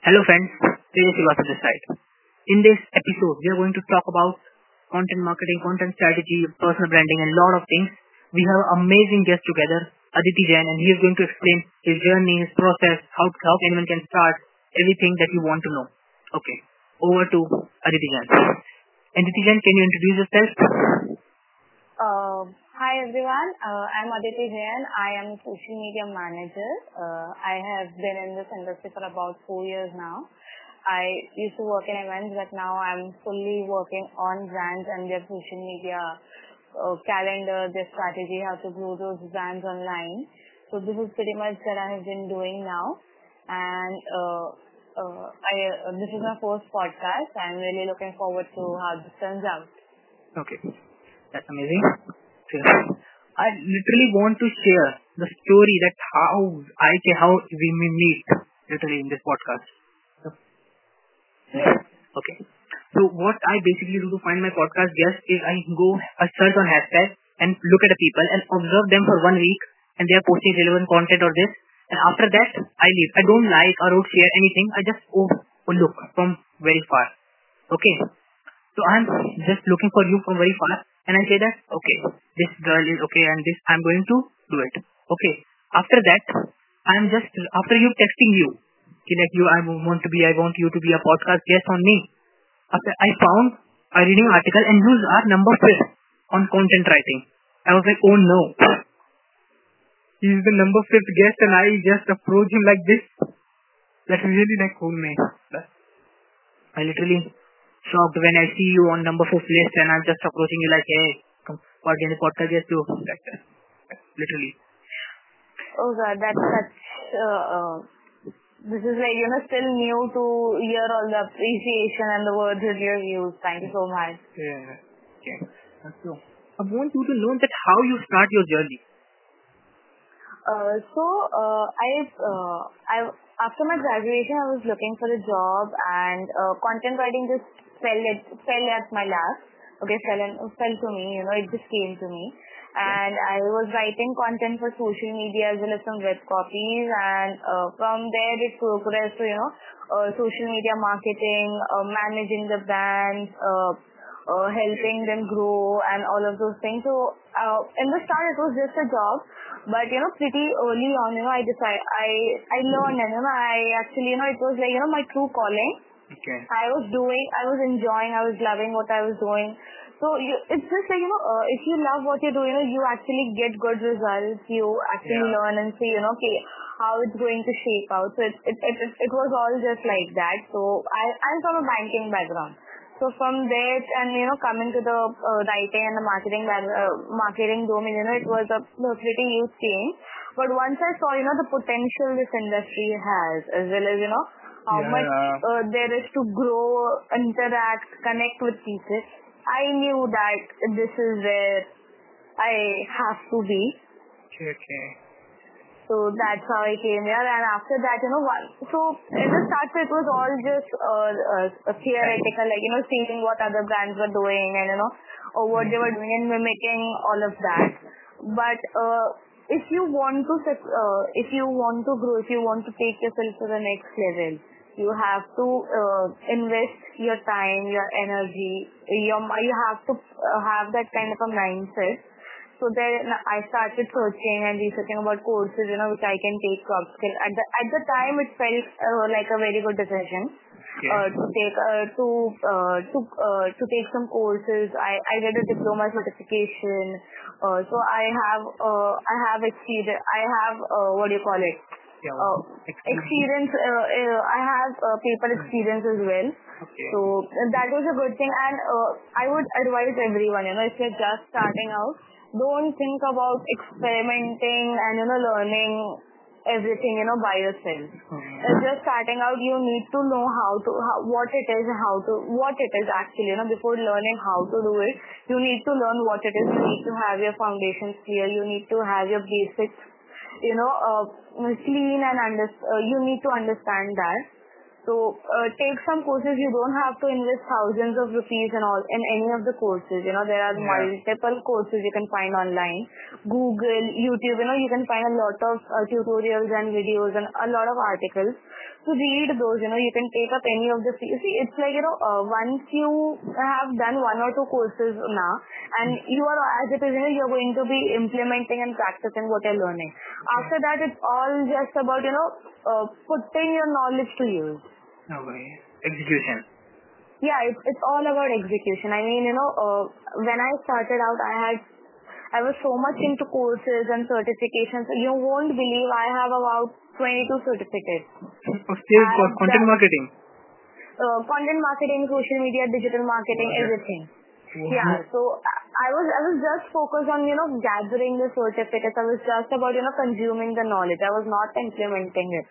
Hello friends, Tejus Srivastava this side. In this episode, we are going to talk about content marketing, content strategy, personal branding and a lot of things. We have an amazing guest together, Aditi Jain, and he is going to explain his journey, his process, how, how anyone can start, everything that you want to know. Okay, over to Aditi Jain. Aditi Jain, can you introduce yourself? Uh, hi everyone, uh, I'm Aditi Jain. I am a social media manager. Uh, I have been in this industry for about four years now. I used to work in events, but now I'm fully working on brands and their social media uh, calendar, their strategy, how to grow those brands online. So this is pretty much that I have been doing now. And this is my first podcast. I'm really looking forward to how this turns out. Okay. That's amazing. I literally want to share the story that how I how we meet literally in this podcast. Okay. So what I basically do to find my podcast guest is I go a search on hashtag and look at the people and observe them for one week and they are posting relevant content or this and after that I leave. I don't like or don't share anything. I just oh, look from very far. Okay. So I'm just looking for you from very far and I say that, okay, this girl is okay and this, I'm going to do it. Okay. After that, I'm just, after you texting you, like you, I want to be, I want you to be a podcast guest on me. After I found a reading article and you our number fifth on content writing. I was like, oh no. He's the number fifth guest and I just approach him like this. That really like, oh man. I literally shocked when I see you on number fifth list and I'm just approaching you like, hey, come, what can the podcast just do? Like. Literally. Oh god, that's such, uh, uh, this is like, you know, still new to hear all the appreciation and the words that you used. Thank you so much. Yeah. Okay. That's true. I want you to know that how you start your journey. Uh, so, uh, I've uh, I, after my graduation, I was looking for a job and uh, content writing just fell at fell at my lap. Okay, fell and fell to me. You know, it just came to me. And I was writing content for social media as well as some web copies. And uh, from there, it progressed to you know, uh, social media marketing, uh, managing the brands, uh, uh, helping them grow, and all of those things. So uh, in the start, it was just a job. But you know, pretty early on, you know, I decided I I learned, and you know, I actually, you know, it was like you know my true calling Okay. I was doing, I was enjoying, I was loving what I was doing. So you, it's just like, you know, uh, if you love what you do, you know, you actually get good results. You actually Yeah. learn and see, you know, okay, how it's going to shape out. So it, it, it, it, it was all just like that. So I, I'm from a banking background. So from there and, you know, coming to the uh, writing and the marketing, uh, marketing domain, you know, it was a pretty huge change. But once I saw, you know, the potential this industry has, as well as, you know, how much uh, there is to grow, interact, connect with people. I knew that this is where I have to be. Okay, okay. So that's how I came here. And after that, you know, one, so in the start, it was all just uh, uh, theoretical, like, you know, seeing what other brands were doing and, you know, or what they were doing and mimicking all of that. But uh, if you want to, uh, if you want to grow, if you want to take yourself to the next level, you have to uh, invest your time, your energy, your, you have to uh, have that kind of a mindset. So then I started searching and researching about courses, you know, which I can take to upskill. At the at the time, it felt uh, like a very good decision Okay. uh, to take uh, to uh, to uh, to take some courses. I I did a diploma certification. Uh, so I have uh, I have experience. I have uh, what do you call it? Yeah. uh, experience. Uh, uh, I have uh, paper experience as well. Okay. So that was a good thing, and uh, I would advise everyone, you know, if you're just starting out, don't think about experimenting and you know learning everything, you know, by yourself. Mhm. If you're starting out, you need to know how to, how, what it is, how to, what it is actually, you know, before learning how to do it, you need to learn what it is. You need to have your foundations clear. You need to have your basics you know, uh, clean and under, uh, you need to understand that. So uh, take some courses. You don't have to invest thousands of rupees and all in any of the courses. You know there are multiple courses you can find online. Google, YouTube. You know you can find a lot of uh, tutorials and videos and a lot of articles. read those. You know, you can take up any of the. See, it's like you know, uh, once you have done one or two courses now, and you are as it is, you know, you're going to be implementing and practicing what you're learning. After that, it's all just about you know, uh, putting your knowledge to use. Okay. Execution. Yeah, it's it's all about execution. I mean, you know, uh, when I started out, I had I was so much into courses and certifications. You won't believe I have about 22 certificates. Still for content marketing. Uh, content marketing, social media, digital marketing, Okay. everything. Wow. Yeah. So I was I was just focused on you know gathering the certificates. I was just about you know consuming the knowledge. I was not implementing it.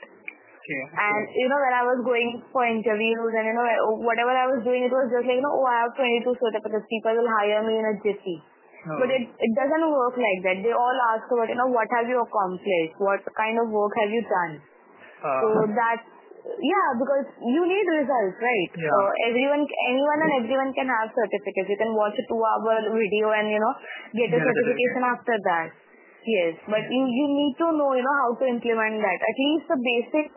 Okay. And you know when I was going for interviews and you know whatever I was doing, it was just like you know oh I have 22 certificates. People will hire me in a jiffy. Oh. But it, it doesn't work like that. They all ask about, you know, what have you accomplished? What kind of work have you done? Uh, So that's, yeah, because you need results, right? Yeah. So everyone, anyone and everyone can have certificates. You can watch a two hour video and, you know, get a a certification after that. Yes, but you, you need to know, you know, how to implement that. At least the basics.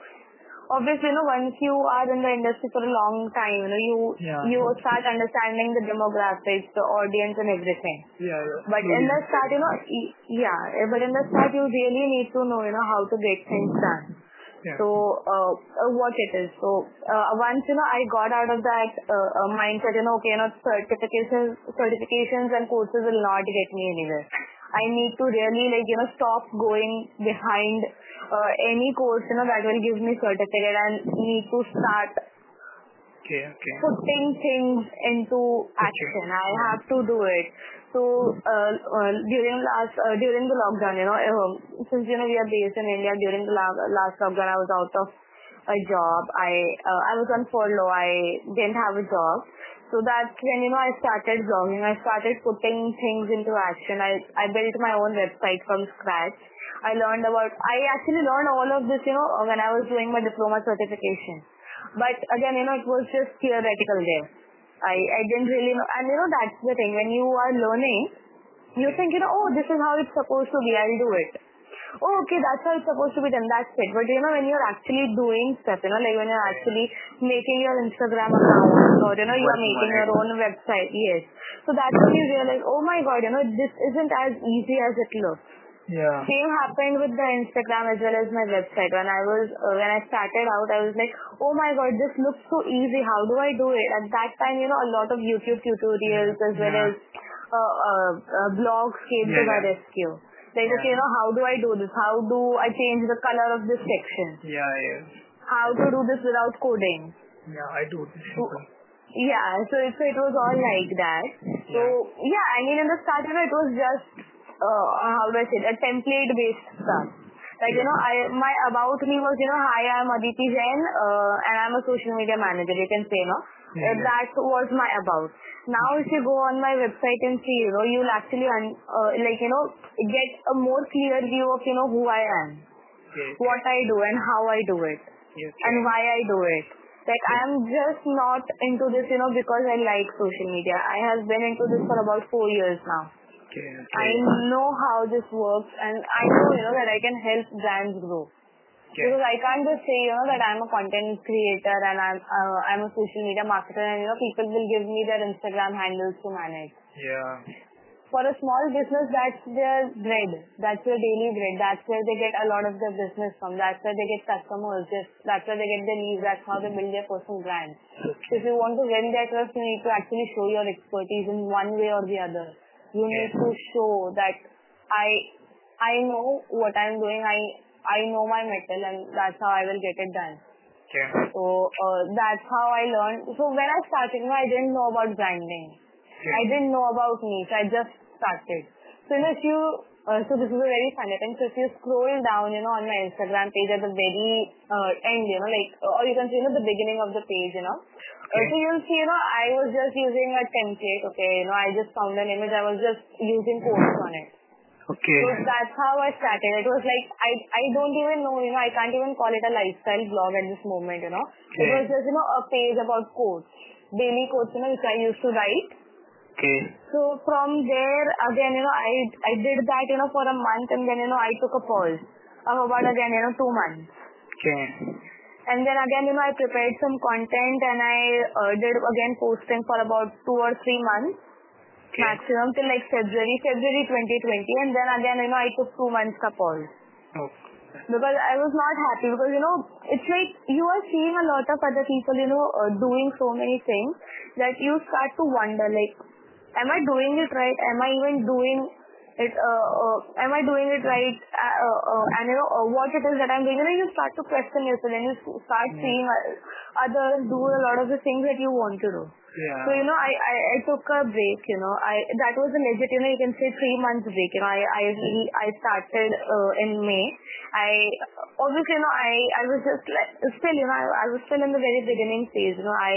Obviously, you know, once you are in the industry for a long time, you know, you, Yeah. you start understanding the demographics, the audience and everything. yeah. yeah. But in the start, you know, yeah, eh, but in the start you really need to know, you know, how to get things done. Yeah. So, uh, uh, what it is. So, uh, once, you know, I got out of that uh, uh, mindset, you know, okay, you know, certifications, certifications and courses will not get me anywhere. I need to really, like, you know, stop going behind any course, you know, that will give me certificate and need to start Okay. Okay. putting things into action. I have to do it. So uh, uh, during last uh, during the lockdown, you know, since you know we are based in India, during the la- last lockdown, I was out of a job. I uh, I was on furlough. I didn't have a job. So that's when you know I started blogging. I started putting things into action. I I built my own website from scratch. I learned about. I actually learned all of this, you know, when I was doing my diploma certification. But again, you know, it was just theoretical there. I, I didn't really know. And you know, that's the thing. When you are learning, you think, you know, oh, this is how it's supposed to be. I'll do it. Oh, okay, that's how it's supposed to be done. That's it. But you know, when you're actually doing stuff, you know, like when you're actually making your Instagram account or, you know, you're making your own website. Yes. So that's when you realize, oh my God, you know, this isn't as easy as it looks. Yeah. Same happened with the Instagram as well as my website. When I was uh, when I started out, I was like, oh my god, this looks so easy. How do I do it? At that time, you know, a lot of YouTube tutorials as well Yeah. as uh, uh, uh, blogs came to Yeah, my yeah. rescue. Like, okay, you know, how do I do this? How do I change the color of this section? Yeah. Yeah. How to do this without coding? Yeah. I do. Simple. Yeah, so it, so it was all like that. So yeah, I mean in the start, you know, it was just uh, how do I say it, a template based stuff. Like you know, I my about me was you know, hi, I'm Aditi Jain, uh, and I'm a social media manager. You can say no. Yeah, yeah. that was my about. Now, if you go on my website and see, you know, you'll actually un- uh, like you know get a more clear view of you know who I am, what I do, and how I do it and why I do it. Like I am just not into this, you know, because I like social media. I have been into this for about four years now. Okay. I know how this works and I know, you know, that I can help brands grow. Okay. Because I can't just say, you know, that I'm a content creator and I'm uh, I'm a social media marketer and you know people will give me their Instagram handles to manage. Yeah. For a small business, that's their bread. That's their daily bread. That's where they get a lot of their business from. That's where they get customers. That's where they get their leads. That's how they build their personal brand. So if you want to win their trust, you need to actually show your expertise in one way or the other. You need to show that I I know what I'm doing. I I know my mettle, and that's how I will get it done. Okay. So uh, that's how I learned. So when I started, I didn't know about branding. Okay. I didn't know about niche. I just started. So if you uh, so this is a very funny thing. So if you scroll down, you know, on my Instagram page at the very uh, end, you know, like or you can see you know the beginning of the page, you know. Uh, so you'll see, you know, I was just using a template. Okay, you know, I just found an image. I was just using quotes on it. Okay. So that's how I started. It was like I I don't even know, you know, I can't even call it a lifestyle blog at this moment, you know. It was just, you know, a page about quotes. Daily quotes, you know, which I used to write. Okay. So from there again, you know, I I did that, you know, for a month and then, you know, I took a pause of about again, you know, two months. Okay. And then again, you know, I prepared some content and I uh, did again posting for about two or three months okay. Maximum till like February, February 2020. And then again, you know, I took two months ka pause. Okay. Because I was not happy because, you know, it's like you are seeing a lot of other people, you know, uh, doing so many things that you start to wonder like, am I doing it right? Am I even doing it uh, uh, am I doing it right uh, uh, uh and you know uh, what it is that I'm doing and then you start to question yourself and you start seeing others do a lot of the things that you want to do yeah. so you know I, I I took a break you know. I that was a legit you know you can say three months break you know. I I I started uh, in May. I obviously you know I I was just like still you know I, I was still in the very beginning phase you know. I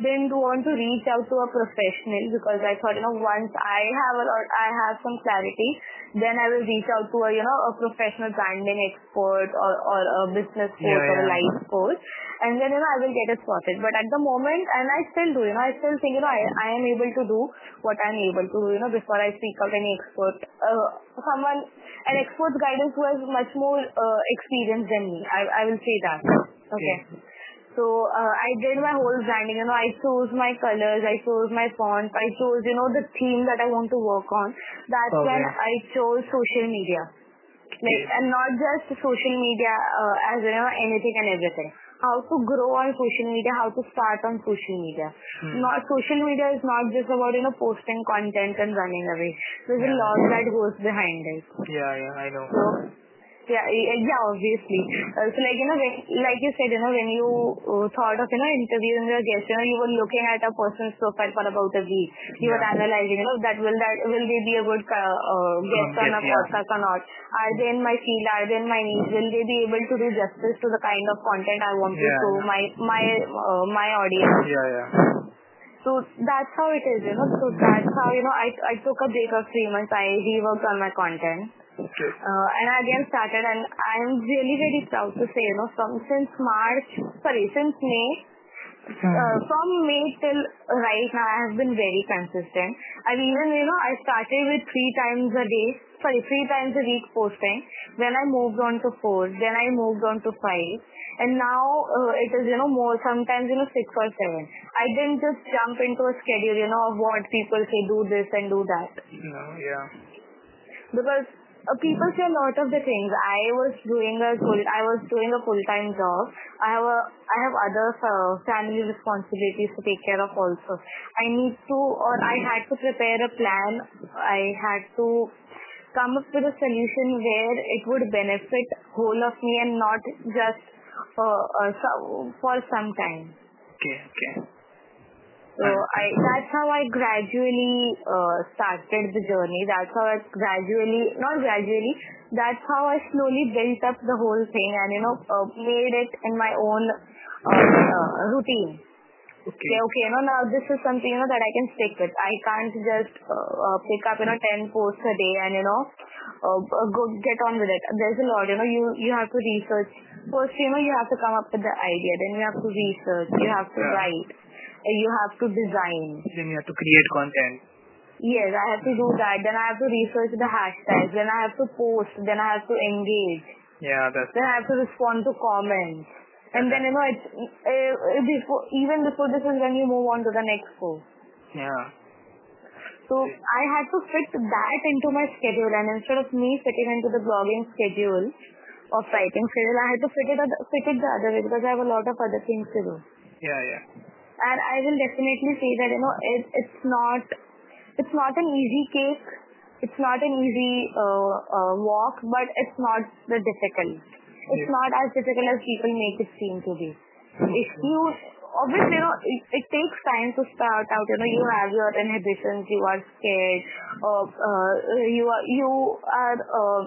didn't want to reach out to a professional because I thought, you know, once I have a lot, I have some clarity, then I will reach out to a, you know, a professional branding expert or, or a business coach yeah, yeah. or a life coach. And then, you know, I will get it sorted. But at the moment, and I still do, you know, I still think, you know, I, I am able to do what I'm able to do, you know, before I seek out any expert. Uh, someone, an expert's guidance who has much more uh, experience than me. I, I will say that. Okay. okay. So uh, I did my whole branding. You know, I chose my colors, I chose my fonts, I chose you know the theme that I want to work on. That's okay. when I chose social media, like and not just social media uh, as you know anything and everything. How to grow on social media, how to start on social media. Hmm. Not social media is not just about you know posting content and running away. There's yeah. a lot that goes behind it. Yeah, yeah, I know. So yeah, yeah, obviously. Uh, so like, you know, when, like you said, you know, when you uh, thought of, you know, interviewing a guest, you know, you were looking at a person's profile for about a week. You yeah. were analyzing, you know, that will that will they be a good uh, uh guest on a podcast yeah. or not? Are they in my field? Are they in my niche? Will they be able to do justice to the kind of content I want yeah, to show my my uh, my audience? Yeah, yeah. So that's how it is, you know. So that's how, you know, I, I took a break of three months. I reworked on my content. Okay. Uh, and I again started and I'm really very proud to say, you know, from since March, sorry, since May, hmm. uh, from May till right now, I have been very consistent. I've even, you know, I started with three times a day, sorry, three times a week posting. Then I moved on to four. Then I moved on to five. And now uh, it is, you know, more, sometimes, you know, six or seven. I didn't just jump into a schedule, you know, of what people say, do this and do that. No, yeah. Because people say a lot of the things. I was doing a full, I was doing a full time job. I have a, I have other uh, family responsibilities to take care of also. I need to, or I had to prepare a plan. I had to come up with a solution where it would benefit whole of me and not just uh, uh, for some time. Okay, okay. So I that's how I gradually uh, started the journey. That's how I gradually, not gradually, that's how I slowly built up the whole thing and you know uh, made it in my own uh, uh, routine. Okay. okay. Okay. You know now this is something you know that I can stick with. I can't just uh, uh, pick up you know ten posts a day and you know go get on with it. There's a lot. You know you you have to research. First, you know you have to come up with the idea. Then you have to research. You have to yeah. write you have to design. Then you have to create content. Yes, I have to do that. Then I have to research the hashtags. Then I have to post. Then I have to engage. Yeah, that's. Then I have to respond to comments. And then you know it's uh, before even before this is when you move on to the next post. Yeah. So I had to fit that into my schedule, and instead of me fitting into the blogging schedule of writing schedule, I had to fit it fit it the other way because I have a lot of other things to do. Yeah, yeah and I will definitely say that you know it, it's not it's not an easy cake. It's not an easy uh, uh, walk, but it's not the difficult. It's not as difficult as people make it seem to be. If you obviously, you know, it, it, takes time to start out. You know, you have your inhibitions, you are scared, uh, uh, you are, you are, uh,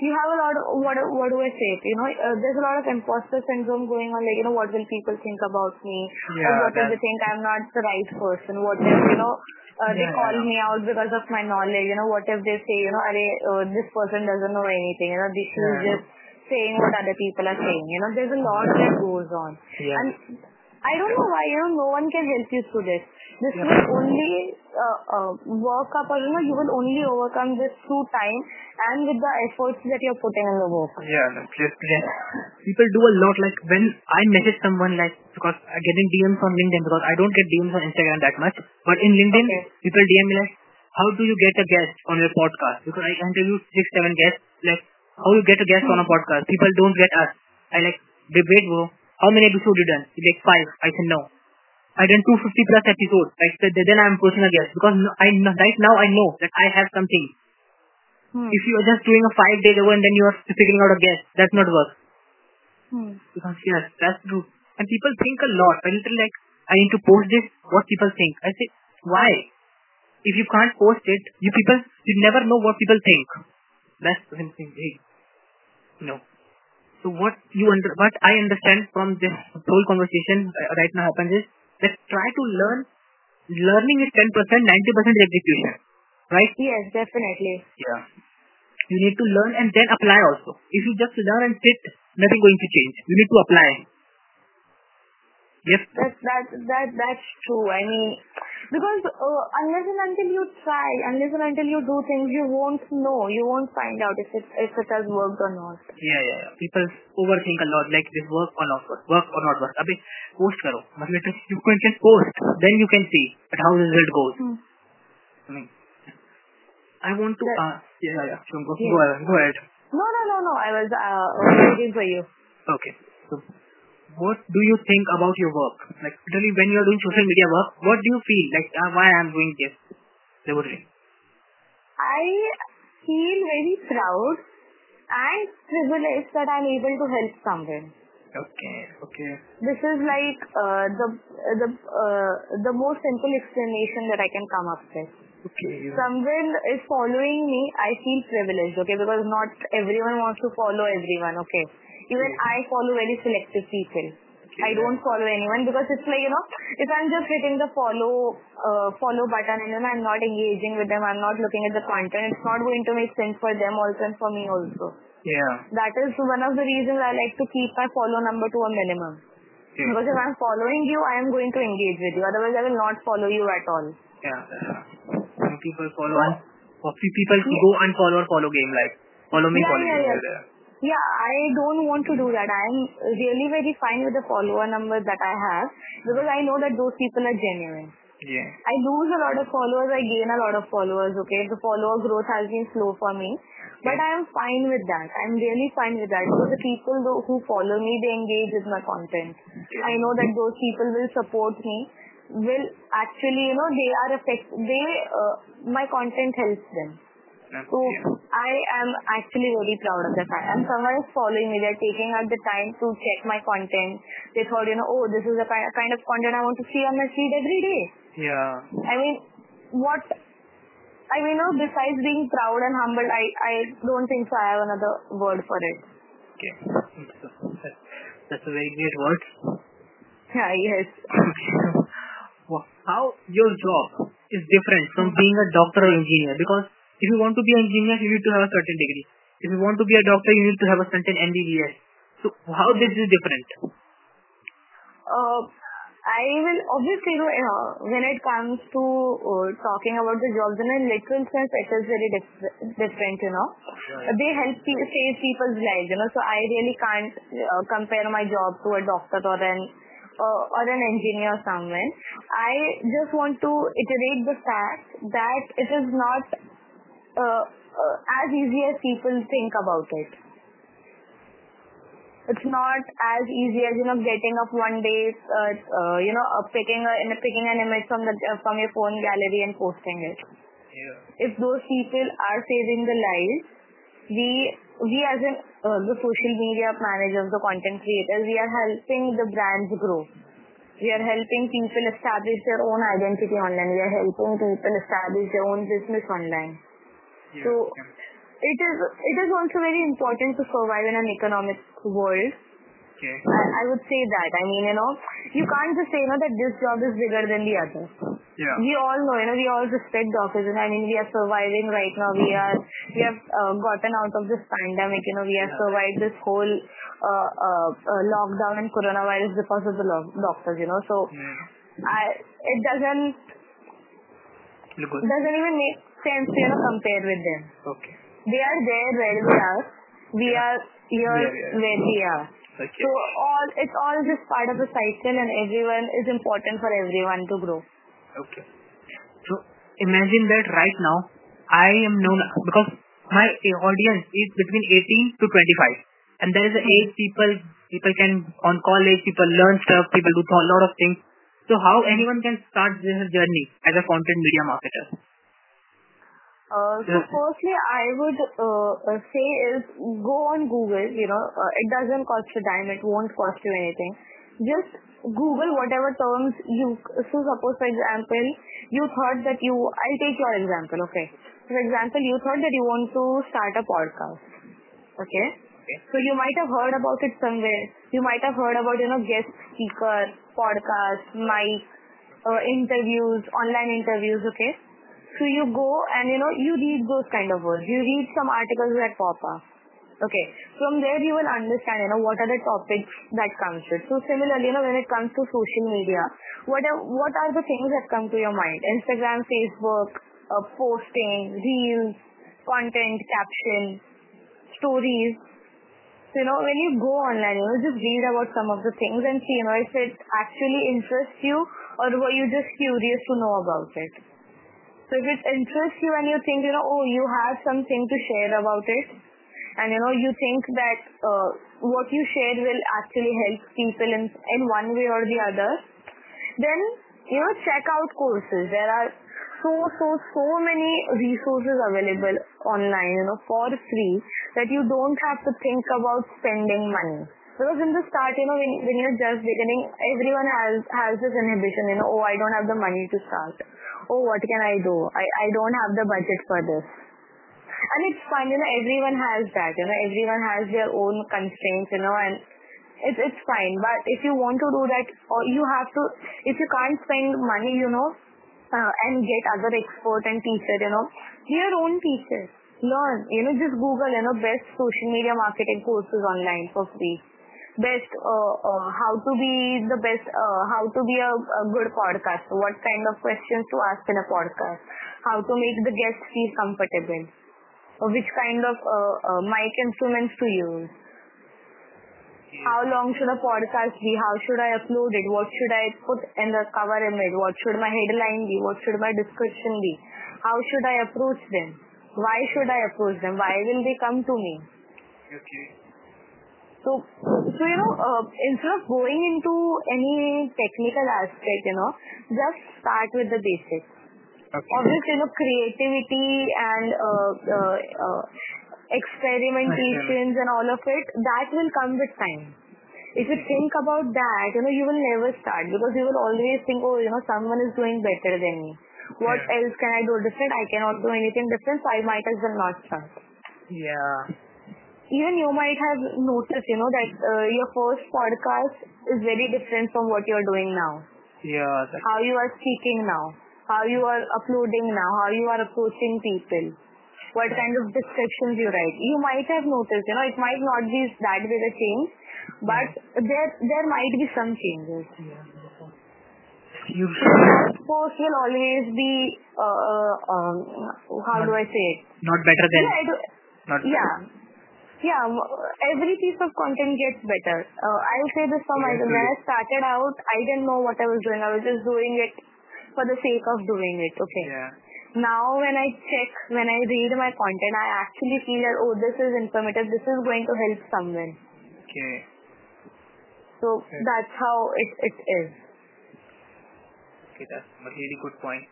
you have a lot of, what, what do I say? You know, uh, there's a lot of imposter syndrome going on, like, you know, what will people think about me? Yeah, or what if they think I'm not the right person? What if, you know, uh, they yeah, call yeah. me out because of my knowledge, you know, what if they say, you know, Are, uh, this person doesn't know anything, you know, this is just saying what other people are saying. You know, there's a lot that goes on. Yeah. And I don't know why, you know, no one can help you through this. This yeah. will only uh, uh, work up or you know you will only overcome this through time and with the efforts that you're putting in the work. Yeah, just yeah. People do a lot like when I message someone like because I get in DMs on LinkedIn because I don't get DMs on Instagram that much. But in LinkedIn okay. people DM me like how do you get a guest on your podcast? Because I interview six, seven guests, like how you get a guest on a hmm. podcast. People don't get us. I like debate bro. How many episodes you done? Like five. I said no. I done 250 plus episodes. Like then I'm pushing a guest because I right now I know that I have something. Hmm. If you are just doing a five day ago and then you are figuring out a guest, that's not work. Hmm. Because yes, that's true. And people think a lot. I literally like I need to post this. What people think? I say why? If you can't post it, you people you never know what people think. That's the thing. Hey, no. So what you under what I understand from this whole conversation uh, right now happens is Let's try to learn. Learning is 10%, 90% execution. Right? Yes, definitely. Yeah. You need to learn and then apply also. If you just learn and sit, nothing going to change. You need to apply. Yes. That that that that's true. I mean, because uh, unless and until you try, unless and until you do things, you won't know. You won't find out if it if it has worked or not. Yeah, yeah, yeah. People overthink a lot. Like this work or not work, work or not work. Abhi post karo. Matlab you can just post, then you can see that how the result goes. Hmm. I mean, I want to. Uh, yeah, yeah, yeah. Go, yeah. go ahead. Go ahead. No, no, no, no. I was uh, waiting for you. Okay. So what do you think about your work? Like literally when you are doing social media work, what do you feel? Like uh, why I am doing this? I feel very proud and privileged that I'm able to help someone. Okay, okay. This is like uh, the the uh, the most simple explanation that I can come up with. Okay. Someone is following me, I feel privileged, okay, because not everyone wants to follow everyone, okay. Even I follow very selective people. I don't follow anyone because it's like, you know, if I'm just hitting the follow uh, follow button and know, I'm not engaging with them, I'm not looking at the content, it's not going to make sense for them also and for me also. Yeah. That is one of the reasons I like to keep my follow number to a minimum. Yeah. Because if I'm following you, I am going to engage with you. Otherwise, I will not follow you at all. Yeah. Some people follow and people go unfollow or follow game like follow me, yeah, follow yeah, you. Yeah. Yeah, I don't want to do that. I am really very fine with the follower number that I have because I know that those people are genuine. Yeah. I lose a lot of followers, I gain a lot of followers, okay? The follower growth has been slow for me. But I am fine with that. I'm really fine with that because the people who follow me, they engage with my content. Yeah. I know that those people will support me, will actually, you know, they are affect, they, uh, my content helps them. So I am actually very proud of the fact. And someone is following me. They're taking out the time to check my content. They thought, you know, oh, this is the kind of content I want to see on my feed every day. Yeah. I mean, what I mean, you know, besides being proud and humble, I, I don't think so I have another word for it. Okay. That's a very great word. Yeah, yes. How your job is different from being a doctor or engineer because if you want to be an engineer, you need to have a certain degree. If you want to be a doctor, you need to have a certain MBBS. So how this is different? Uh, I will obviously know uh, when it comes to uh, talking about the jobs in a literal sense, it is very dif- different. You know, they help pe- save people's lives. You know, so I really can't uh, compare my job to a doctor or an uh, or an engineer someone. I just want to iterate the fact that it is not as easy as people think about it. It's not as easy as you know getting up one day, uh, uh, you know, uh, picking a picking an image from the uh, from your phone gallery and posting it. Yeah. If those people are saving the lives, we we as in uh, the social media managers, the content creators, we are helping the brands grow. We are helping people establish their own identity online. We are helping people establish their own business online. So it is it is also very important to survive in an economic world. Okay. I, would say that. I mean, you know, you can't just say, you know, that this job is bigger than the other. Yeah. We all know, you know, we all respect doctors, and I mean, we are surviving right now. We are, we have uh, gotten out of this pandemic. You know, we have survived this whole uh, uh, uh, lockdown and coronavirus because of the lo- doctors. You know, so. Yeah I it doesn't doesn't even make sense you know compare with them. Okay. They are there where we are. We yeah. are here yeah, where we are. Okay. So all it's all just part of the cycle, and everyone is important for everyone to grow. Okay. So imagine that right now I am known because my audience is between 18 to 25, and there is a mm-hmm. age people people can on college people learn stuff, people do a lot of things. So how mm-hmm. anyone can start their journey as a content media marketer? Uh, so firstly, I would uh, uh, say is go on Google. You know, it doesn't cost a dime. It won't cost you anything. Just Google whatever terms you. So suppose, for example, you thought that you. I'll take your example. Okay. For example, you thought that you want to start a podcast. Okay. Okay. So you might have heard about it somewhere. You might have heard about, you know, guest speaker, podcast, mic, uh, interviews, online interviews, okay? So you go and, you know, you read those kind of words. You read some articles that pop up. Okay. From there you will understand, you know, what are the topics that comes with. So similarly, you know, when it comes to social media, what are, what are the things that come to your mind? Instagram, Facebook, uh, posting, reels, content, caption, stories, so, you know, when you go online, you know, just read about some of the things and see, you know, if it actually interests you or were you just curious to know about it. So if it interests you and you think, you know, oh, you have something to share about it, and you know, you think that uh, what you share will actually help people in, in one way or the other, then, you know, check out courses. There are so, so, so many resources available online, you know, for free that you don't have to think about spending money. Because in the start, you know, when, when you're just beginning, everyone has, has this inhibition, you know, oh, I don't have the money to start. Oh, what can I do? I, I don't have the budget for this. And it's fine, you know, everyone has that, you know, everyone has their own constraints, you know, and it's, it's fine. But if you want to do that, or you have to, if you can't spend money, you know, uh, and get other expert and teacher, you know, be your own teacher. Learn, you know, just Google, you know, best social media marketing courses online for free. Best, uh, uh, how to be the best, uh, how to be a, good podcast. What kind of questions to ask in a podcast. How to make the guest feel comfortable. Which kind of uh, mic instruments to use how long should a podcast be? How should I upload it? What should I put in the cover image? What should my headline be? What should my description be? How should I approach them? Why should I approach them? Why will they come to me? Okay. So, so you know, uh, instead of going into any technical aspect, you know, just start with the basics. Okay. Obviously, you know, creativity and uh, uh, uh experimentations and all of it, that will come with time. If you think about that, you know, you will never start because you will always think, oh, you know, someone is doing better than me. What else can I do different? I cannot do anything different, so I might as well not start. Yeah. Even you might have noticed, you know, that uh, your first podcast is very different from what you're doing now. Yeah. How you are speaking now, how you are uploading now, how you are approaching people what kind of descriptions you write. You might have noticed, you know, it might not be that big a change, but there there might be some changes. Yeah. You post will always be uh, uh, um, how not, do I say it? Not better than. Yeah. Not yeah. Yeah, every piece of content gets better. Uh, I'll say this for myself. When I started out, I didn't know what I was doing. I was just doing it for the sake of doing it. Okay. Yeah now when I check, when I read my content, I actually feel that, oh, this is informative, this is going to help someone. Okay. So okay. that's how it, it is. Okay, that's a really good point.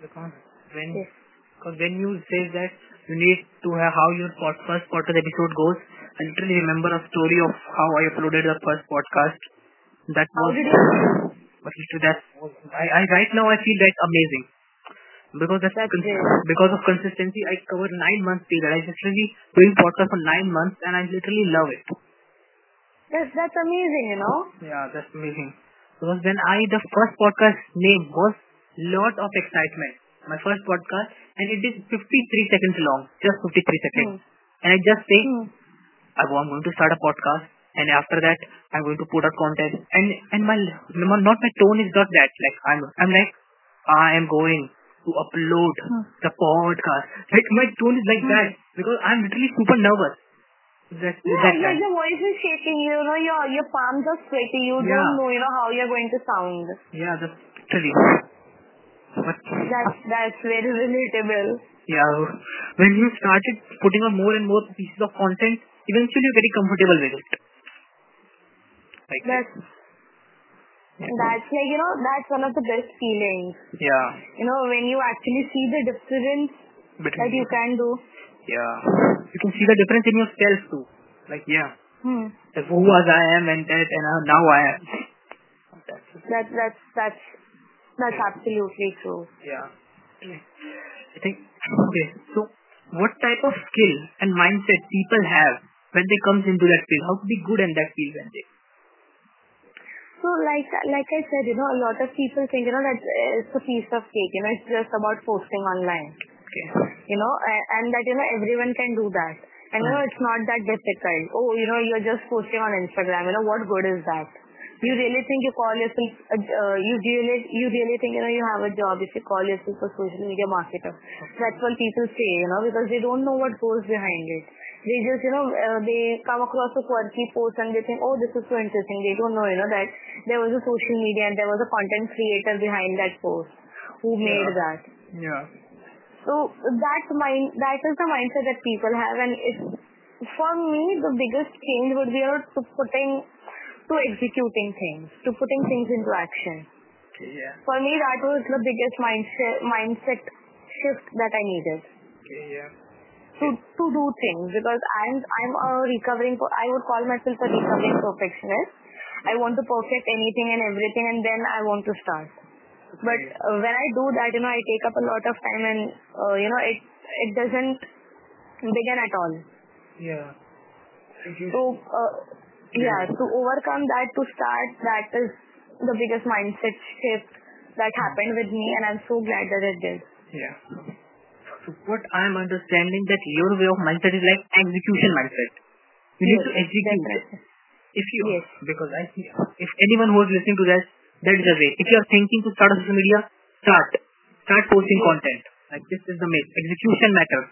Because when, yes. because when you say that you need to have how your first podcast episode goes, I literally remember a story of how I uploaded the first podcast. That was. How did you? But that I, I right now I feel that's amazing because that's, that's because of consistency I covered nine months period. I just really doing podcast for nine months and I literally love it. Yes, that's amazing, you know. Yeah, that's amazing. Because when I the first podcast name was lot of excitement. My first podcast and it is 53 seconds long, just 53 seconds. Hmm. And I just say, hmm. I'm going to start a podcast and after that I'm going to put out content and and my not my tone is not that like I'm I'm like I am going to upload Hmm. the podcast like my tone is like Hmm. that because I'm literally super nervous that Yeah, that your, time. your voice is shaking, you know, your your palms are sweaty, you Yeah. don't know, you know, how you're going to sound. yeah that's literally but That's that's very relatable. yeah when you started putting on more and more pieces of content eventually you're getting comfortable with it like That's that's like, you know, that's one of the best feelings. yeah You know, when you actually see the difference that you can do. Yeah. You can see the difference in yourself too. Like, yeah. Hmm. Like, who was I am and that and now I am. That's, That that's that's that's absolutely true. yeah. I think, okay, so what type of skill and mindset people have when they comes into that field? How to be good in that field when they? So like like I said, you know, a lot of people think, you know, that it's a piece of cake. You know, it's just about posting online. Okay. You know, and, that you know everyone can do that. And you know, Hmm. it's not that difficult. Oh, you know, you're just posting on Instagram. You know, what good is that? You really think you call yourself, a, uh, you really, you really think, you know, you have a job if you call yourself a social media marketer. That's what people say, you know, because they don't know what goes behind it. They just, you know, uh, they come across a quirky post and they think, oh, this is so interesting. They don't know, you know, that there was a social media and there was a content creator behind that post who made Yeah. that. Yeah. So that mind, that is the mindset that people have, and it's for me the biggest change would be you know, putting, to executing things, to putting things into action. Okay, yeah. For me, that was the biggest mindset mindset shift that I needed Okay, yeah. to to do things because I'm I'm a recovering. I would call myself a recovering perfectionist. I want to perfect anything and everything, and then I want to start. But uh, when I do that, you know, I take up a lot of time, and uh, you know, it it doesn't begin at all. Yeah. So uh, yeah, to overcome that, to start, that is the biggest mindset shift that happened with me, and I'm so glad that it did. Yeah. So what I'm understanding that your way of mindset is like execution mindset. You need to execute. definitely. If you Yes. because I see if anyone who is listening to that, that is the way. If you are thinking to start a social media, start. Start posting Yes. content. Like this is the main execution matters.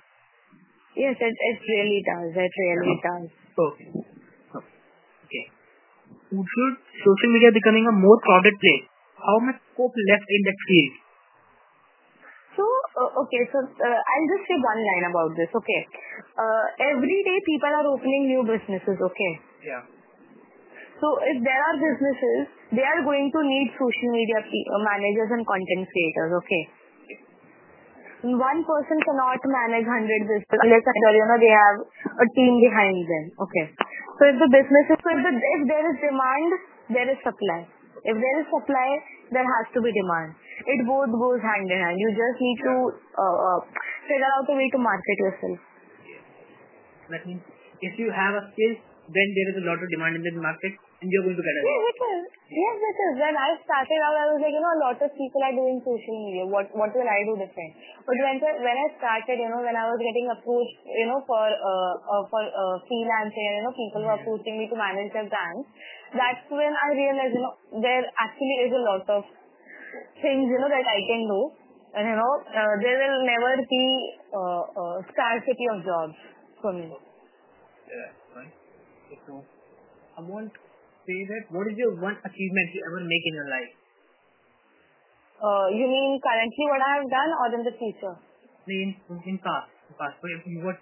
Yes, it it really does. It really does. Okay. Okay. Should social media becoming a more crowded place? How much scope left in that field? So, uh, okay, so uh, I'll just say one line about this, okay? Uh, every day people are opening new businesses, okay? Yeah. So, if there are businesses, they are going to need social media pe- uh, managers and content creators, okay? One person cannot manage 100 businesses unless you know, they have a team behind them, okay? So, if the business is, so if, the, if there is demand, there is supply. If there is supply, there has to be demand. It both goes hand in hand. You just need to uh, uh, figure out a way to market yourself. That means if you have a skill, then there is a lot of demand in the market and you're going to get a Yes, job. it is. Yes, it is. When I started out, I was like, you know, a lot of people are doing social media. What what will I do different? But when I- when I started, you know, when I was getting approached, you know, for uh, uh for uh, freelancing, you know, people were approaching me to manage their brands. That's when I realized, you know, there actually is a lot of things, you know, that I can do. And you know, uh, there will never be uh, uh, scarcity of jobs for me. Yeah, right. Okay, So I want to say that what is your one achievement you ever make in your life? Uh, you mean currently what I have done or in the future? In in past, in past. You- what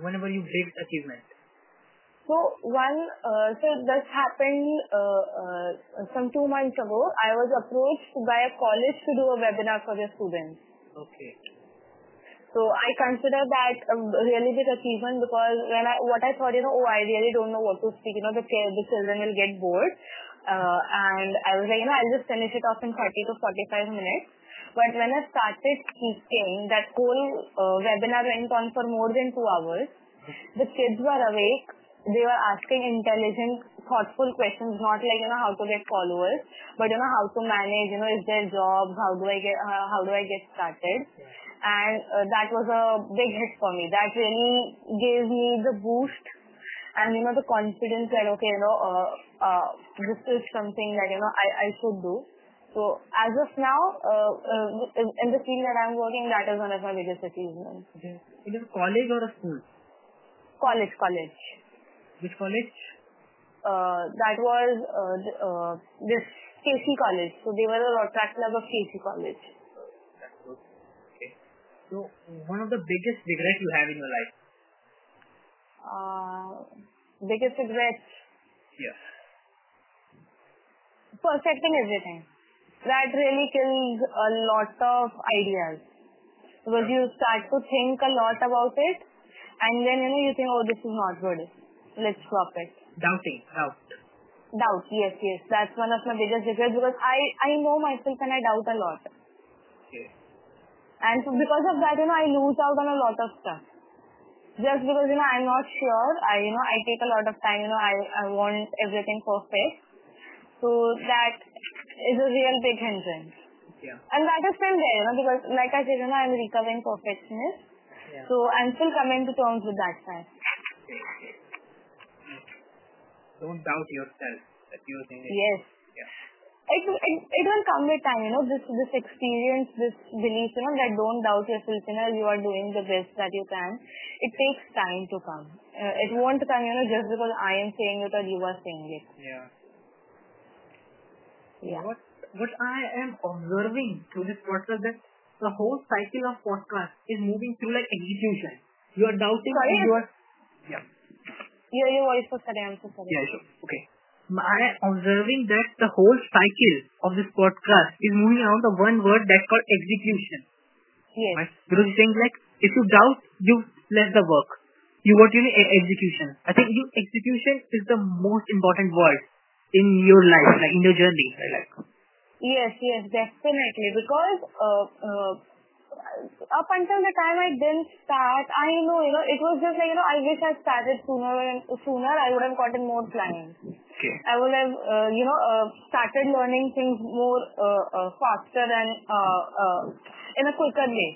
whenever you big achievement. So one, uh, so this happened uh, uh, some two months ago. I was approached by a college to do a webinar for their students. Okay. So I consider that a really big achievement because when I what I thought, you know, oh, I really don't know what to speak. You know, the the children will get bored, uh, and I was like, you know, I'll just finish it off in 30 to 45 minutes. But when I started speaking, that whole uh, webinar went on for more than two hours. The kids were awake. They were asking intelligent, thoughtful questions, not like, you know, how to get followers, but, you know, how to manage, you know, is there jobs, how do I get, uh, how do I get started? And uh, that was a big hit for me. That really gave me the boost and you know the confidence that okay, you know, uh, uh, this is something that you know I, I should do. So as of now, uh, uh, in, in the field that I'm working, that is one of my biggest achievements. Okay. It is a college or a school? College, college. Which college? Uh, that was uh, uh, this KC College. So they were the Rotaract Club of KC College. So one of the biggest regrets you have in your life? Uh, biggest regrets Yeah. perfecting everything. That really kills a lot of ideas. Because you start to think a lot about it and then you know you think, oh this is not good. Let's drop it. Doubting, doubt. Doubt, yes, yes. That's one of my biggest regrets because I, I know myself and I doubt a lot. Okay. And so because of that, you know, I lose out on a lot of stuff. Just because, you know, I'm not sure. I, you know, I take a lot of time, you know, I, I want everything perfect. So that is a real big hindrance. Yeah. And that is still there, you know, because like I said, you know, I'm recovering perfectionist. Yeah. So I'm still coming to terms with that fact. Don't doubt yourself that you think. Yes. It, it, it will come with time, you know, this, this experience, this belief, you know, that don't doubt yourself, you know, you are doing the best that you can. It takes time to come. Uh, it won't come, you know, just because I am saying it or you are saying it. Yeah. Yeah. What what I am observing through this podcast that the whole cycle of podcast is moving through like execution. You are doubting Sorry? you are Yeah. Your voice was cutting, I'm so sorry. Yeah, sure. Okay. I am observing that the whole cycle of this podcast is moving around the one word that's called execution. Yes. Right? Because you're saying like if you doubt, you less the work. You what you need execution. I think you execution is the most important word in your life, like in your journey. Like Yes, yes, definitely. Because uh, uh, up until the time I didn't start, I know, you know, it was just like, you know, I wish I started sooner and sooner, I would have gotten more clients. okay. I would have, uh, you know, uh, started learning things more uh, uh, faster and uh, uh, in a quicker way.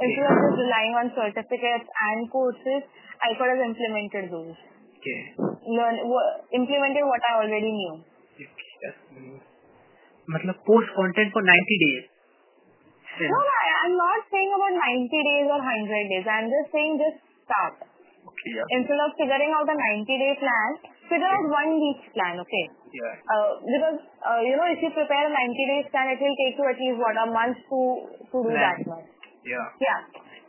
Instead of just relying on certificates and courses, I could have implemented those. Okay. Learn, w- implemented what I already knew. Yes. Mm. मतलब post content for 90 days. Then, No, no, I- I'm not saying about 90 days or 100 days. I'm just saying just start. Okay. Yeah. Instead of figuring out a 90 day plan, figure out one week plan, okay? Yeah. Uh, because, uh, you know, if you prepare a 90 days plan, it will take you at least, what, a month to, to do Plan. that much. Yeah. Yeah.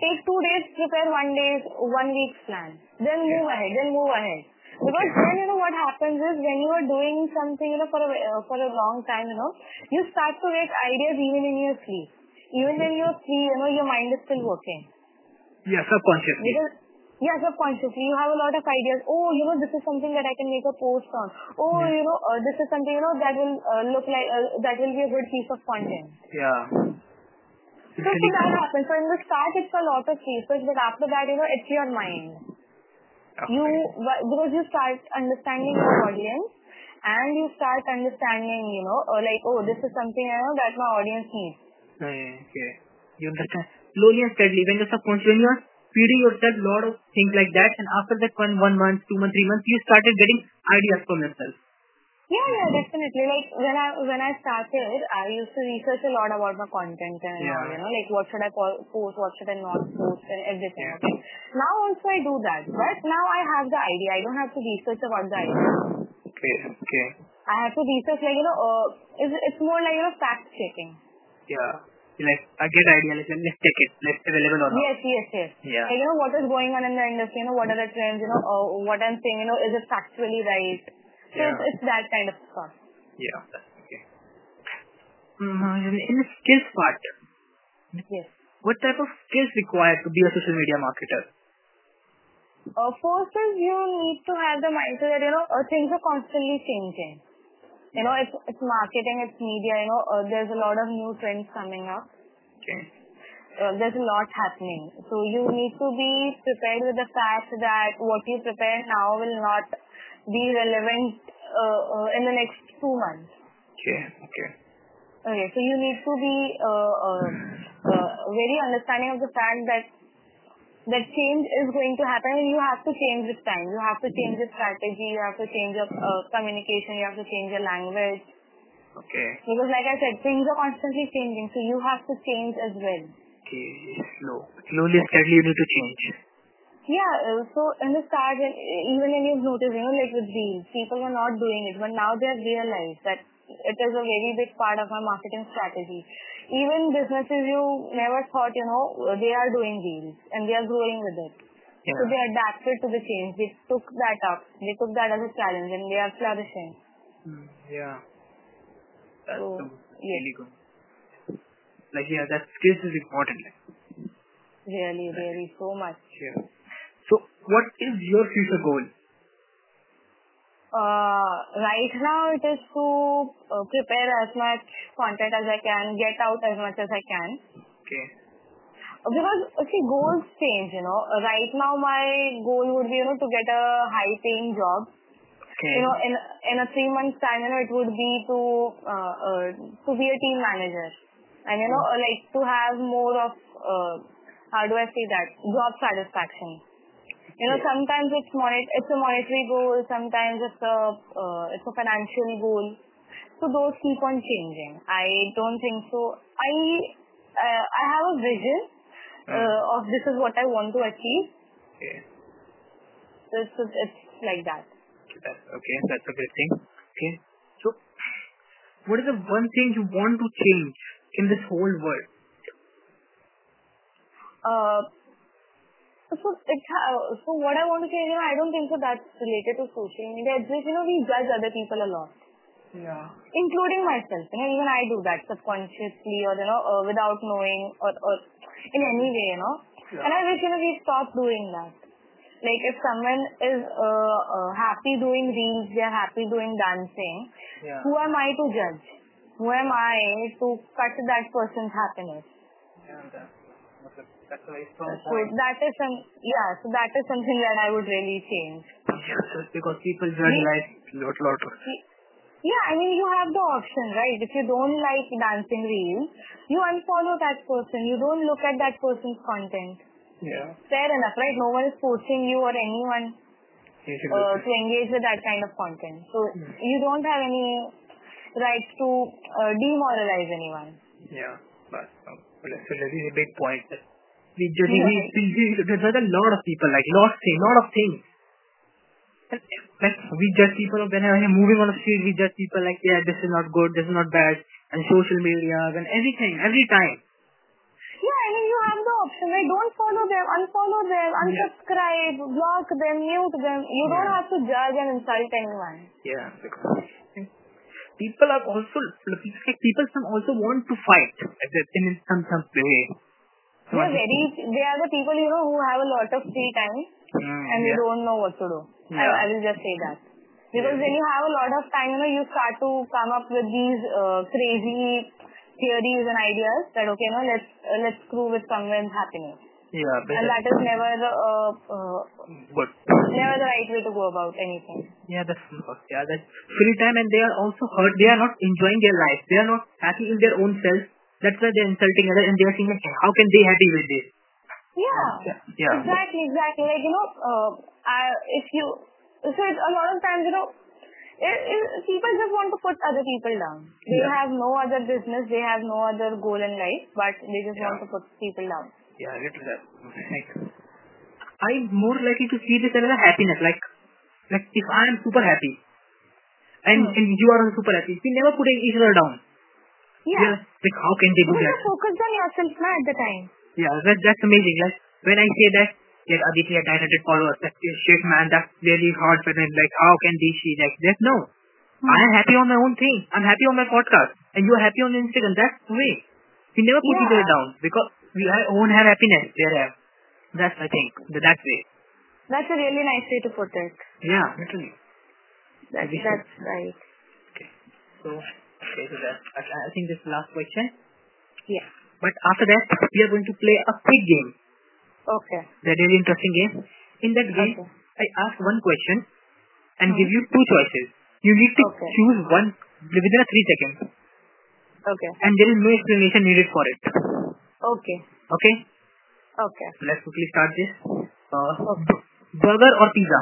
Take two days, prepare one day, one week's plan. Then move ahead, then move ahead. Because Okay. then, you know, what happens is when you are doing something, you know, for a, uh, for a long time, you know, you start to get ideas even in your sleep. Even when you're free, you know, your mind is still working. Yeah. Subconsciously. Because, yeah, subconsciously, you have a lot of ideas. Oh, you know, this is something that I can make a post on. Oh, Yeah. you know, uh, this is something, you know, that will uh, look like, uh, that will be a good piece of content. Yeah. So, so that happens. So in the start, it's a lot of research, but after that, you know, it's your mind. You, because you start understanding your audience and you start understanding, you know, uh, like, oh, this is something, you know, that my audience needs. Okay. You understand? Slowly and steadily, when you're subconscious, when you're feeding yourself a lot of things like that, and after that one, one month, two months, three months, you started getting ideas from yourself. Yeah, yeah, definitely. Like when I when I started, I used to research a lot about my content and all. You know, like what should I post, what should I not post, and everything. Yeah. Okay. Now also I do that, but now I have the idea. I don't have to research about the idea. Okay. Okay. I have to research like you know, uh, it's it's more like you know fact checking. Yeah. Like, I get idea, like, let's take it. Let's available or not. Yes, yes, yes. Yeah. Like, you know what is going on in the industry. You know what are the trends. You know uh, what I'm saying. You know is it factually right? So Yeah. it's, it's that kind of stuff. Yeah. Okay. Mm, in the skills part, Yes. what type of skills required to be a social media marketer? Uh, first is you need to have the mindset that, you know, uh, things are constantly changing. You know, it's, it's marketing, it's media, you know, uh, there's a lot of new trends coming up. Okay. Uh, there's a lot happening. So you need to be prepared with the fact that what you prepare now will not be relevant uh, uh, in the next two months. Okay. Okay. Okay, so you need to be uh, uh, uh, very understanding of the fact that that change is going to happen and you have to change with time. You have to change your strategy, you have to change your uh, communication, you have to change your language. Okay. Because like I said, things are constantly changing, so you have to change as well. Okay, slow. Slowly, steadily, you need to change. Yeah, uh, so in the start, even when you've noticed, you know, like with Reels, people were not doing it, but now they have realized that it is a very big part of my marketing strategy. Even businesses you never thought, you know, they are doing deals and they are growing with it. Yeah. So they adapted to the change. They took that up. They took that as a challenge and they are flourishing. Mm, yeah. That's So, really good. Like, yeah, that skills is important. Like, Really, really, so much. yeah. So, what is your future goal? Uh, right now it is to uh, prepare as much content as I can, get out as much as I can. Okay. Because, see, goals change, you know. Right now my goal would be, you know, to get a high paying job. Okay. You know, in, in a three months time, you know, it would be to, uh, uh, to be a team manager. And, you know, uh, like to have more of, uh, how do I say that, job satisfaction. You know, sometimes it's a monetary goal, sometimes it's a uh, it's a financial goal. So those keep on changing. I don't think so. I uh, I have a vision uh, of this is what I want to achieve. okay. So it's, it's like that. Okay. That's a good thing. Okay. So, what is the one thing you want to change in this whole world? Uh, so it ha- so what I want to say, you know, I don't think so that's related to social media. It's just you know we judge other people a lot. Yeah. including myself. You know, even I do that subconsciously or, you know, uh, without knowing or, or in any way, you know. Yeah. And I wish, you know, we stop doing that. Like if someone is uh, uh, happy doing reels, they're happy doing dancing, Yeah. who am I to judge? Who am I to cut that person's happiness? That's a very strong So point. that is some, yeah, so that is something that I would really change. Yes, just because people judge like lot, lot of. Yeah, I mean, you have the option, right? If you don't like dancing reels, you unfollow that person. You don't look at that person's content. Yeah. Fair enough, right? No one is forcing you or anyone uh, to engage with that kind of content. So Hmm. you don't have any rights to uh, demoralize anyone. Yeah. But um, that's a really big point. We judge. We, we, we, there's a lot of people like lot of things, lot of things. And, Like we judge people when we're moving on the street. We judge people like yeah, this is not good, this is not bad, and social media and everything, every time. Yeah, I mean, you have the option, right? Don't follow them, unfollow them, Yeah. unsubscribe, block them, mute them. You don't Yeah. have to judge and insult anyone. Yeah. People are also people some also want to fight in some some way. They are very, they are the people, you know, who have a lot of free time Mm, and they yeah. don't know what to do. I, Yeah. I will just say that. Because Yeah. when you have a lot of time, you know, you start to come up with these uh, crazy theories and ideas that, okay, no, let's, uh, let's screw with someone's happiness. Yeah. And that is never, uh, uh, but never the right way to go about anything. Yeah, that's yeah, that's free time, and they are also hurt. They are not enjoying their life. They are not happy in their own self. That's why they're insulting others, and they are saying, like, how can they happy with this? Yeah. Yeah. Exactly, exactly. Like, you know, uh, I, if you, so it's a lot of times, you know, it, it, people just want to put other people down. They Yeah. have no other business, they have no other goal in life, but they just want to put people down. Yeah, it is that. Like, I'm more likely to see this as a happiness. Like, like if I am super happy, and, Hmm. and you are super happy, we never putting each other down. We Yeah. like, how can they do Because that? you're focused on yourself now at the time. Yeah, that, that's amazing. Like when I say that, like Aditi had 900 followers, is shit, man. That's really hard for them. Like, how can they see like that? No, hmm. I am happy on my own thing. I'm happy on my podcast, and you are happy on Instagram. That's the way. We never put each other down because we own have happiness. They have. That's I think the that way. That's a really nice way to put it. Yeah, literally. That's, that's right. Okay. So, okay, so that I, I think this is the last question. Yeah. But after that, we are going to play a quick game. Okay. That is interesting game. In that game, Okay. I ask one question and Hmm. give you two choices. You need to Okay. choose one within a three seconds, Okay. and there is no explanation needed for it. Okay. Okay? Okay. Let's quickly start this. Uh, burger or pizza?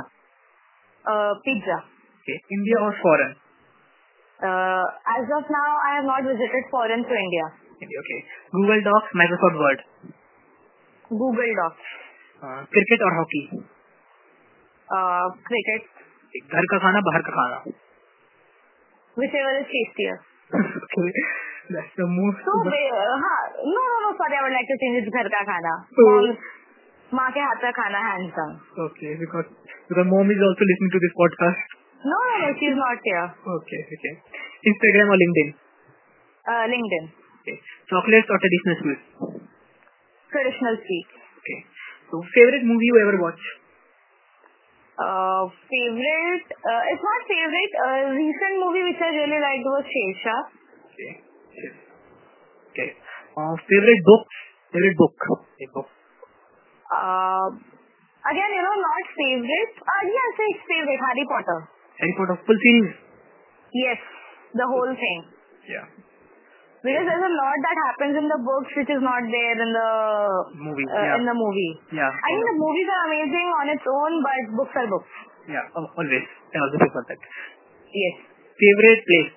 Uh, pizza. Okay. India or foreign? Uh, as of now, I have not visited foreign to India. India, okay. Google Docs, Microsoft Word. Google Docs. Uh, cricket or hockey? Uh, cricket. घर का खाना बाहर का खाना Whichever is tastier. okay that's the most So, uh, हाँ, no, no, no, sorry, I would like to change it घर का खाना. Oh. Mom, माँ के हाथ का खाना hands down. okay because because mom is also listening to this podcast No, no, no, she's not here. okay okay. Instagram or LinkedIn? Uh, LinkedIn. okay. Chocolates or traditional sweets? Traditional sweet. okay. So favorite movie you ever watch Uh, favorite, uh, it's not favorite, uh, recent movie which I really liked was Shershaah. okay. Okay. Uh, favorite book? Favorite book. A book. Uh, again, you know, not favorite. Uh, yes, it's favorite, Harry Potter. Harry Potter full series Yes, the whole thing. yeah Because there's a lot that happens in the books which is not there in the movie uh, yeah in the movie. yeah I mean, the movies are amazing on its own, but books are books. yeah always I also prefer that Yes. favorite place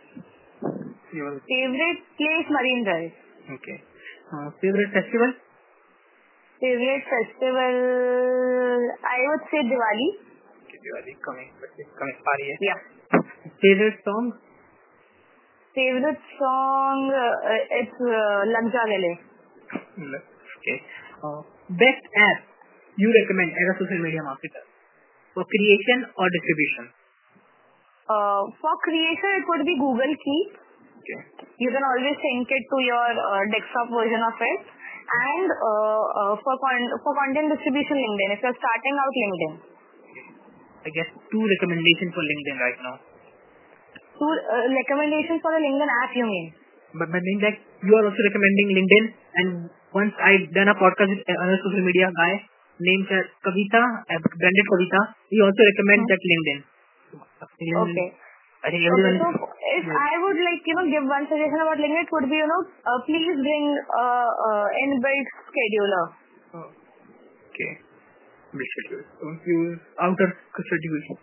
Favorite place, Marine Drive. okay uh, favorite festival Favorite festival, I would say Diwali. Okay, coming, coming far yet. Yeah. Favorite song? Favorite song, uh, it's uh, Lag Ja Gale. Okay. Uh, best app you recommend as a social media marketer for creation or distribution? Uh, for creation, it would be Google Keep. Okay. You can always sync it to your uh, desktop version of it. And uh, uh, for con- for content distribution, LinkedIn. If you're starting out, LinkedIn. I guess two recommendations for LinkedIn right now. Two uh, recommendations for a LinkedIn app, you mean? But but mean that you are also recommending LinkedIn and once I done a podcast with another social media guy named uh, Kavita, uh, branded Kavita, he also recommends Hmm. that LinkedIn. Okay. I think Okay, so if I would like, you know, give one suggestion about LinkedIn, it would be, you know, uh, please bring uh, uh, inbuilt scheduler. Oh. Okay. Big schedule. Don't use outer schedule.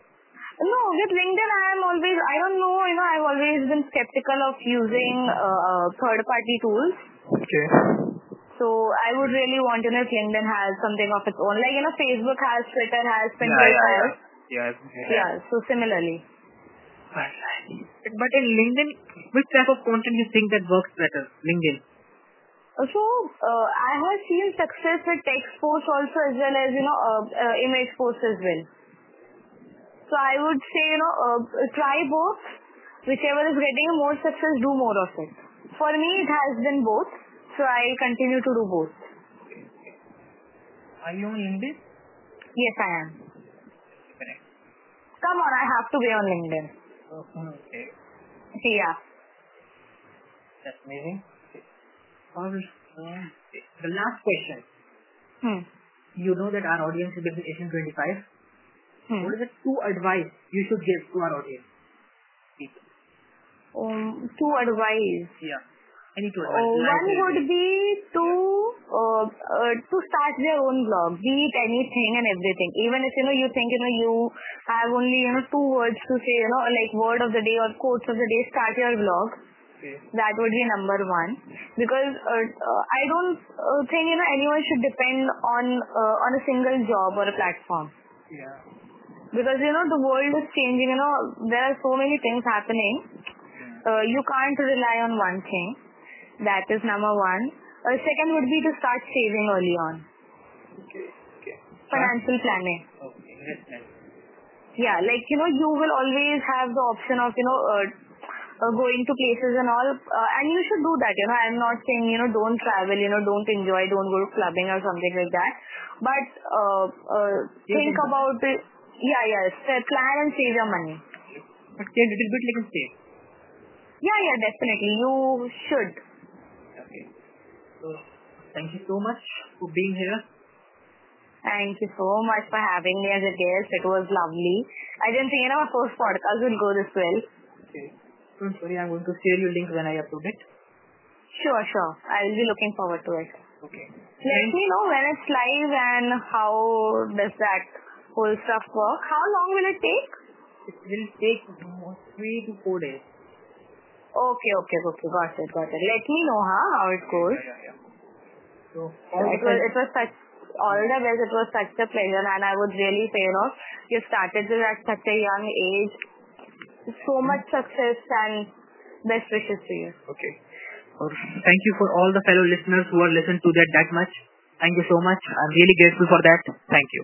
No, with LinkedIn, I am always, I don't know, you know, I've always been skeptical of using uh, third-party tools. Okay. So I would really want to know if LinkedIn has something of its own. Like, you know, Facebook has, Twitter has, Yeah, Pinterest yeah, has. yeah. Yeah. Yeah, so similarly. But in LinkedIn, which type of content you think that works better? LinkedIn. So, uh, I have seen success with text posts also as well as, you know, uh, uh, image posts as well. So I would say, you know, uh, try both. Whichever is getting more success, do more of it. For me, it has been both. So I continue to do both. Are you on LinkedIn? Yes, I am. Correct. Come on, I have to be on LinkedIn. Okay. Yeah. That's amazing. The last question. Hmm. You know that our audience is between 18 and 25. Hmm. What is the two advice you should give to our audience? Um, to advise. Yeah. Any two advice. Uh, one uh, would be to uh, uh, to start their own blog, be it anything and everything. Even if you know you think you know you have only you know two words to say, you know like word of the day or quotes of the day, start your blog. Okay. That would be number one because uh, uh, I don't uh, think you know anyone should depend on uh, on a single job or a platform Yeah. because you know the world is changing. You know there are so many things happening. Uh, you can't rely on one thing. That is number one. Uh, second would be to start saving early on. Okay. Okay. Financial planning. Okay. Investment. Yeah, like you know, you will always have the option of you know uh, going to places and all, uh, and you should do that. You know, I'm not saying you know don't travel, you know, don't enjoy, don't go to clubbing or something like that. But uh, uh, think about it. Yeah, yes. uh, Plan and save your money. But stay a little bit like a stay. Yeah, yeah, definitely. You should. Okay. So thank you so much for being here. Thank you so much for having me as a guest. It was lovely. I didn't think you know, our first podcast would go this well. Okay. Don't sorry. I'm going to share your link when I upload it. Sure, sure. I will be looking forward to it. Okay. Let me know when it's live and how does that whole stuff work. How long will it take? It will take three to four days. Okay, okay, okay. Got it, got it. Let me know huh, how it goes. Yeah, yeah, yeah. So, it was, it was such, all the best. It was such a pleasure and I would really say, you know, you started this at such a young age. So much success and best wishes to you. Okay. Thank you for all the fellow listeners who are listened to that that much. Thank you so much. I'm really grateful for that. Thank you.